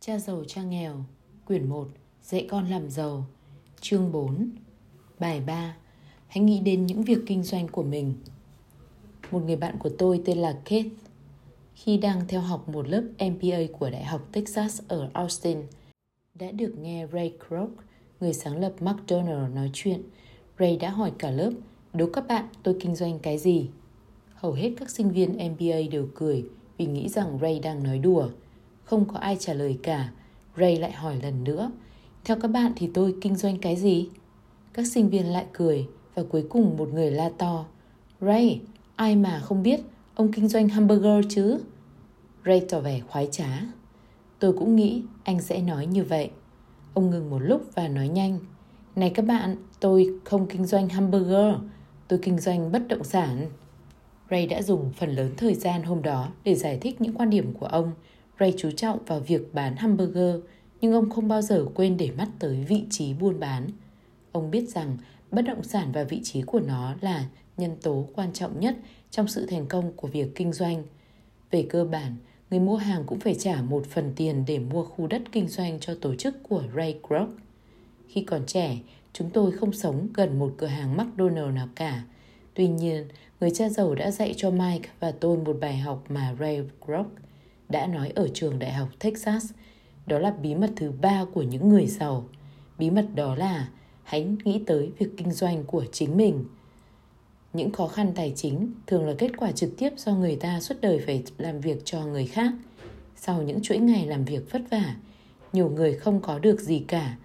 Cha giàu cha nghèo. Quyển 1 Dạy con làm giàu. Chương 4 Bài 3 Hãy nghĩ đến những việc kinh doanh của mình. Một người bạn của tôi tên là Keith. Khi đang theo học một lớp MBA của Đại học Texas ở Austin Đã được nghe Ray Kroc, người sáng lập McDonald nói chuyện. Ray đã hỏi cả lớp Đố các bạn tôi kinh doanh cái gì? Hầu hết các sinh viên MBA đều cười vì nghĩ rằng Ray đang nói đùa không có ai trả lời cả. Ray lại hỏi lần nữa. Theo các bạn thì tôi kinh doanh cái gì? Các sinh viên lại cười và cuối cùng một người la to. Ray, ai mà không biết ông kinh doanh hamburger chứ? Ray tỏ vẻ khoái trá. Tôi cũng nghĩ anh sẽ nói như vậy. Ông ngừng một lúc và nói nhanh. Này các bạn, tôi không kinh doanh hamburger, tôi kinh doanh bất động sản. Ray đã dùng phần lớn thời gian hôm đó để giải thích những quan điểm của ông Ray chú trọng vào việc bán hamburger, nhưng ông không bao giờ quên để mắt tới vị trí buôn bán. Ông biết rằng bất động sản và vị trí của nó là nhân tố quan trọng nhất trong sự thành công của việc kinh doanh. Về cơ bản, người mua hàng cũng phải trả một phần tiền để mua khu đất kinh doanh cho tổ chức của Ray Kroc. Khi còn trẻ, chúng tôi không sống gần một cửa hàng McDonald nào cả. Tuy nhiên, người cha giàu đã dạy cho Mike và tôi một bài học mà Ray Kroc đã nói ở trường đại học Texas. Đó là bí mật thứ ba của những người giàu. Bí mật đó là hãy nghĩ tới việc kinh doanh của chính mình. Những khó khăn tài chính thường là kết quả trực tiếp do người ta suốt đời phải làm việc cho người khác. Sau những chuỗi ngày làm việc vất vả, nhiều người không có được gì cả.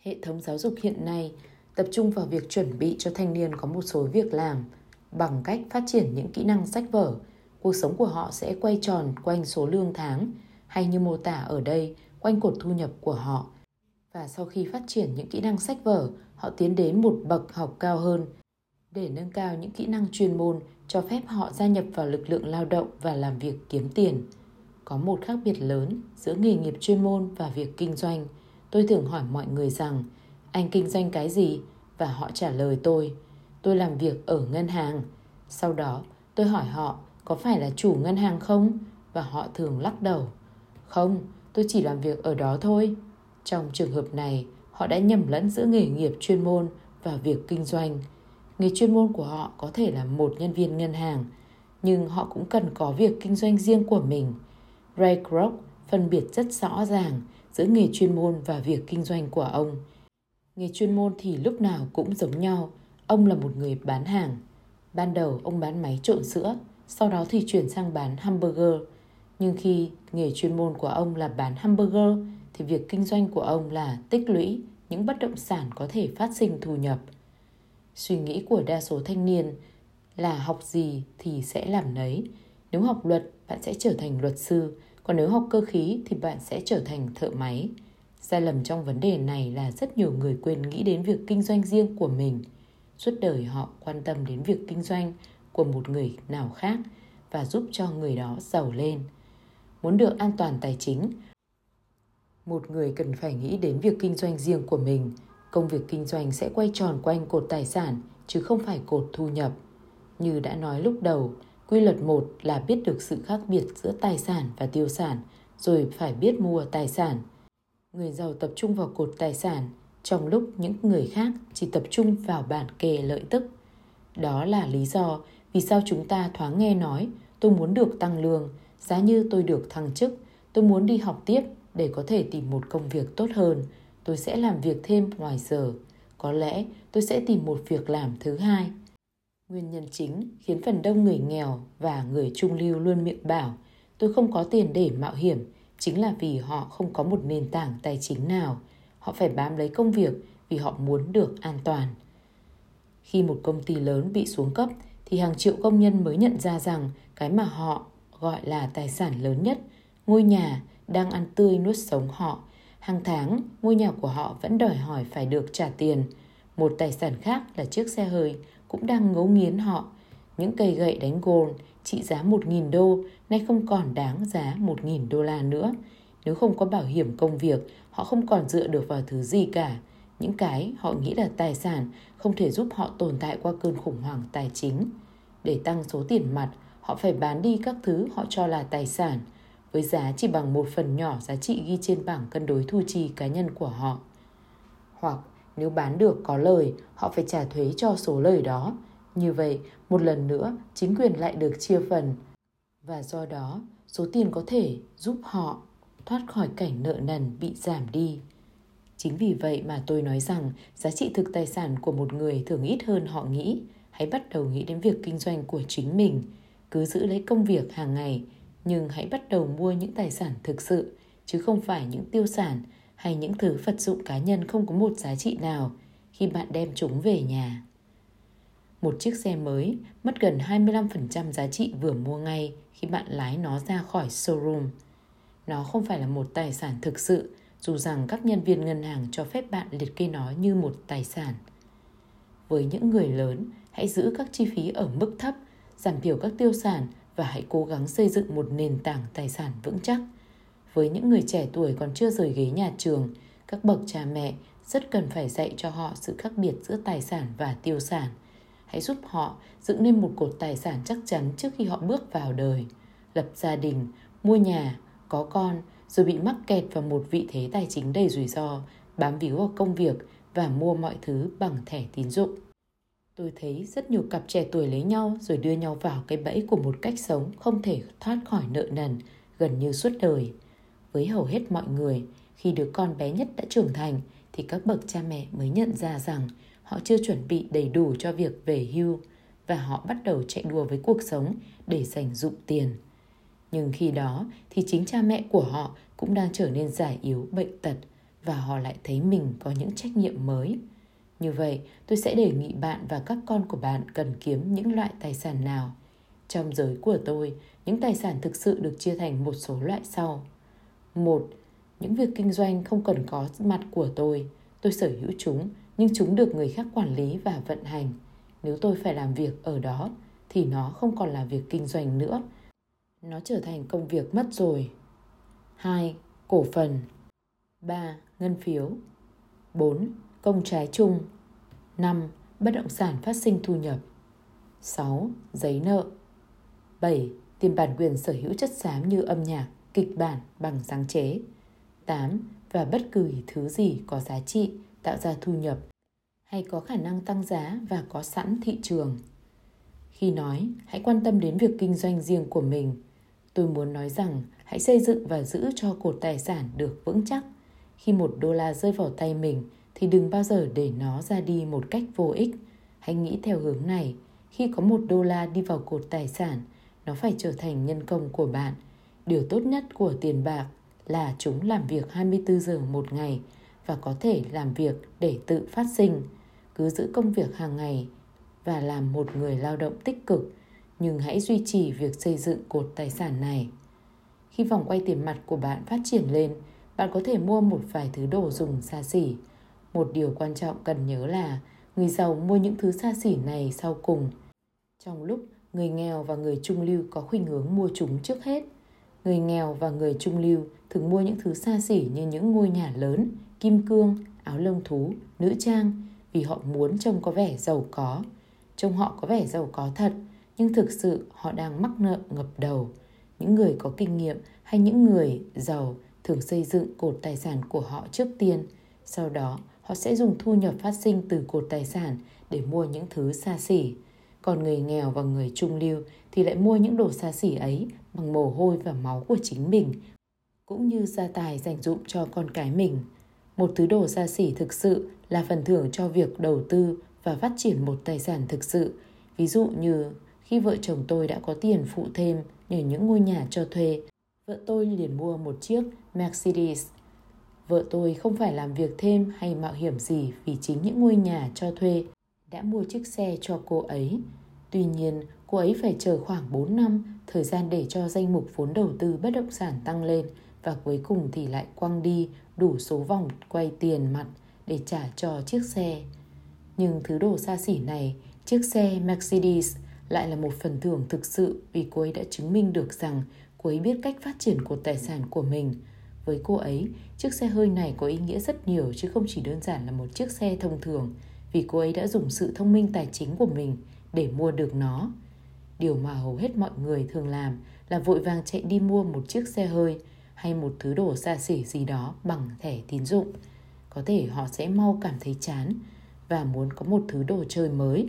Hệ thống giáo dục hiện nay tập trung vào việc chuẩn bị cho thanh niên có một số việc làm bằng cách phát triển những kỹ năng sách vở cuộc sống của họ sẽ quay tròn quanh số lương tháng hay như mô tả ở đây quanh cột thu nhập của họ. Và sau khi phát triển những kỹ năng sách vở, họ tiến đến một bậc học cao hơn để nâng cao những kỹ năng chuyên môn cho phép họ gia nhập vào lực lượng lao động và làm việc kiếm tiền. Có một khác biệt lớn giữa nghề nghiệp chuyên môn và việc kinh doanh. Tôi thường hỏi mọi người rằng, anh kinh doanh cái gì? Và họ trả lời tôi, tôi làm việc ở ngân hàng. Sau đó, tôi hỏi họ có phải là chủ ngân hàng không? Và họ thường lắc đầu. Không, tôi chỉ làm việc ở đó thôi. Trong trường hợp này, họ đã nhầm lẫn giữa nghề nghiệp chuyên môn và việc kinh doanh. Nghề chuyên môn của họ có thể là một nhân viên ngân hàng, nhưng họ cũng cần có việc kinh doanh riêng của mình. Ray Kroc phân biệt rất rõ ràng giữa nghề chuyên môn và việc kinh doanh của ông. Nghề chuyên môn thì lúc nào cũng giống nhau. Ông là một người bán hàng. Ban đầu ông bán máy trộn sữa, sau đó thì chuyển sang bán hamburger. Nhưng khi nghề chuyên môn của ông là bán hamburger thì việc kinh doanh của ông là tích lũy những bất động sản có thể phát sinh thu nhập. Suy nghĩ của đa số thanh niên là học gì thì sẽ làm nấy. Nếu học luật, bạn sẽ trở thành luật sư, còn nếu học cơ khí thì bạn sẽ trở thành thợ máy. Sai lầm trong vấn đề này là rất nhiều người quên nghĩ đến việc kinh doanh riêng của mình. Suốt đời họ quan tâm đến việc kinh doanh của một người nào khác và giúp cho người đó giàu lên. Muốn được an toàn tài chính, một người cần phải nghĩ đến việc kinh doanh riêng của mình. Công việc kinh doanh sẽ quay tròn quanh cột tài sản chứ không phải cột thu nhập. Như đã nói lúc đầu, quy luật một là biết được sự khác biệt giữa tài sản và tiêu sản, rồi phải biết mua tài sản. Người giàu tập trung vào cột tài sản, trong lúc những người khác chỉ tập trung vào bản kề lợi tức. Đó là lý do vì sao chúng ta thoáng nghe nói tôi muốn được tăng lương, giá như tôi được thăng chức, tôi muốn đi học tiếp để có thể tìm một công việc tốt hơn, tôi sẽ làm việc thêm ngoài giờ. Có lẽ tôi sẽ tìm một việc làm thứ hai. Nguyên nhân chính khiến phần đông người nghèo và người trung lưu luôn miệng bảo tôi không có tiền để mạo hiểm chính là vì họ không có một nền tảng tài chính nào. Họ phải bám lấy công việc vì họ muốn được an toàn. Khi một công ty lớn bị xuống cấp thì hàng triệu công nhân mới nhận ra rằng cái mà họ gọi là tài sản lớn nhất, ngôi nhà đang ăn tươi nuốt sống họ. Hàng tháng, ngôi nhà của họ vẫn đòi hỏi phải được trả tiền. Một tài sản khác là chiếc xe hơi cũng đang ngấu nghiến họ. Những cây gậy đánh gôn trị giá 1.000 đô nay không còn đáng giá 1.000 đô la nữa. Nếu không có bảo hiểm công việc, họ không còn dựa được vào thứ gì cả. Những cái họ nghĩ là tài sản không thể giúp họ tồn tại qua cơn khủng hoảng tài chính. Để tăng số tiền mặt, họ phải bán đi các thứ họ cho là tài sản. với giá chỉ bằng một phần nhỏ giá trị ghi trên bảng cân đối thu chi cá nhân của họ. Hoặc nếu bán được có lời, họ phải trả thuế cho số lời đó. Như vậy, một lần nữa, chính quyền lại được chia phần. Và do đó, số tiền có thể giúp họ thoát khỏi cảnh nợ nần bị giảm đi. Chính vì vậy mà tôi nói rằng giá trị thực tài sản của một người thường ít hơn họ nghĩ. Hãy bắt đầu nghĩ đến việc kinh doanh của chính mình. Cứ giữ lấy công việc hàng ngày, nhưng hãy bắt đầu mua những tài sản thực sự, chứ không phải những tiêu sản hay những thứ vật dụng cá nhân không có một giá trị nào khi bạn đem chúng về nhà. Một chiếc xe mới mất gần 25% giá trị vừa mua ngay khi bạn lái nó ra khỏi showroom. Nó không phải là một tài sản thực sự, dù rằng các nhân viên ngân hàng cho phép bạn liệt kê nó như một tài sản. Với những người lớn, hãy giữ các chi phí ở mức thấp, giảm thiểu các tiêu sản và hãy cố gắng xây dựng một nền tảng tài sản vững chắc. Với những người trẻ tuổi còn chưa rời ghế nhà trường, các bậc cha mẹ rất cần phải dạy cho họ sự khác biệt giữa tài sản và tiêu sản. Hãy giúp họ dựng nên một cột tài sản chắc chắn trước khi họ bước vào đời, lập gia đình, mua nhà, có con rồi bị mắc kẹt vào một vị thế tài chính đầy rủi ro, bám víu vào công việc và mua mọi thứ bằng thẻ tín dụng. Tôi thấy rất nhiều cặp trẻ tuổi lấy nhau rồi đưa nhau vào cái bẫy của một cách sống không thể thoát khỏi nợ nần gần như suốt đời. Với hầu hết mọi người, khi đứa con bé nhất đã trưởng thành thì các bậc cha mẹ mới nhận ra rằng họ chưa chuẩn bị đầy đủ cho việc về hưu và họ bắt đầu chạy đua với cuộc sống để dành dụng tiền. Nhưng khi đó thì chính cha mẹ của họ cũng đang trở nên già yếu bệnh tật và họ lại thấy mình có những trách nhiệm mới. Như vậy, tôi sẽ đề nghị bạn và các con của bạn cần kiếm những loại tài sản nào. Trong giới của tôi, những tài sản thực sự được chia thành một số loại sau. Một, những việc kinh doanh không cần có mặt của tôi. Tôi sở hữu chúng, nhưng chúng được người khác quản lý và vận hành. Nếu tôi phải làm việc ở đó, thì nó không còn là việc kinh doanh nữa. Nó trở thành công việc mất rồi. 2. Cổ phần 3. Ngân phiếu 4. Công trái chung 5. Bất động sản phát sinh thu nhập 6. Giấy nợ 7. Tiền bản quyền sở hữu chất xám như âm nhạc, kịch bản bằng sáng chế 8. Và bất cứ thứ gì có giá trị tạo ra thu nhập hay có khả năng tăng giá và có sẵn thị trường. Khi nói, hãy quan tâm đến việc kinh doanh riêng của mình. Tôi muốn nói rằng hãy xây dựng và giữ cho cột tài sản được vững chắc. Khi một đô la rơi vào tay mình thì đừng bao giờ để nó ra đi một cách vô ích. Hãy nghĩ theo hướng này, khi có một đô la đi vào cột tài sản, nó phải trở thành nhân công của bạn. Điều tốt nhất của tiền bạc là chúng làm việc 24 giờ một ngày và có thể làm việc để tự phát sinh. Cứ giữ công việc hàng ngày và làm một người lao động tích cực, nhưng hãy duy trì việc xây dựng cột tài sản này. Khi vòng quay tiền mặt của bạn phát triển lên, bạn có thể mua một vài thứ đồ dùng xa xỉ. Một điều quan trọng cần nhớ là người giàu mua những thứ xa xỉ này sau cùng. Trong lúc người nghèo và người trung lưu có khuynh hướng mua chúng trước hết. Người nghèo và người trung lưu thường mua những thứ xa xỉ như những ngôi nhà lớn, kim cương, áo lông thú, nữ trang vì họ muốn trông có vẻ giàu có. Trông họ có vẻ giàu có thật, nhưng thực sự họ đang mắc nợ ngập đầu. Những người có kinh nghiệm hay những người giàu thường xây dựng cột tài sản của họ trước tiên. Sau đó, họ sẽ dùng thu nhập phát sinh từ cột tài sản để mua những thứ xa xỉ. Còn người nghèo và người trung lưu thì lại mua những đồ xa xỉ ấy bằng mồ hôi và máu của chính mình, cũng như gia tài dành dụng cho con cái mình. Một thứ đồ xa xỉ thực sự là phần thưởng cho việc đầu tư và phát triển một tài sản thực sự. Ví dụ như khi vợ chồng tôi đã có tiền phụ thêm nhờ những ngôi nhà cho thuê, vợ tôi liền mua một chiếc Mercedes. Vợ tôi không phải làm việc thêm hay mạo hiểm gì vì chính những ngôi nhà cho thuê đã mua chiếc xe cho cô ấy. Tuy nhiên, cô ấy phải chờ khoảng 4 năm thời gian để cho danh mục vốn đầu tư bất động sản tăng lên và cuối cùng thì lại quăng đi đủ số vòng quay tiền mặt để trả cho chiếc xe. Nhưng thứ đồ xa xỉ này, chiếc xe Mercedes lại là một phần thưởng thực sự vì cô ấy đã chứng minh được rằng cô ấy biết cách phát triển của tài sản của mình. Với cô ấy, chiếc xe hơi này có ý nghĩa rất nhiều chứ không chỉ đơn giản là một chiếc xe thông thường vì cô ấy đã dùng sự thông minh tài chính của mình để mua được nó. Điều mà hầu hết mọi người thường làm là vội vàng chạy đi mua một chiếc xe hơi hay một thứ đồ xa xỉ gì đó bằng thẻ tín dụng. Có thể họ sẽ mau cảm thấy chán và muốn có một thứ đồ chơi mới.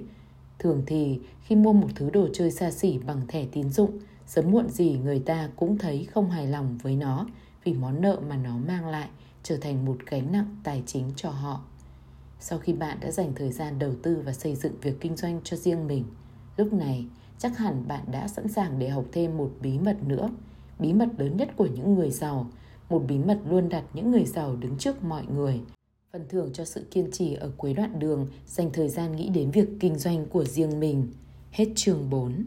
Thường thì khi mua một thứ đồ chơi xa xỉ bằng thẻ tín dụng, sớm muộn gì người ta cũng thấy không hài lòng với nó vì món nợ mà nó mang lại trở thành một gánh nặng tài chính cho họ. Sau khi bạn đã dành thời gian đầu tư và xây dựng việc kinh doanh cho riêng mình, lúc này chắc hẳn bạn đã sẵn sàng để học thêm một bí mật nữa, bí mật lớn nhất của những người giàu, một bí mật luôn đặt những người giàu đứng trước mọi người. Phần thưởng cho sự kiên trì ở cuối đoạn đường, dành thời gian nghĩ đến việc kinh doanh của riêng mình. Hết chương 4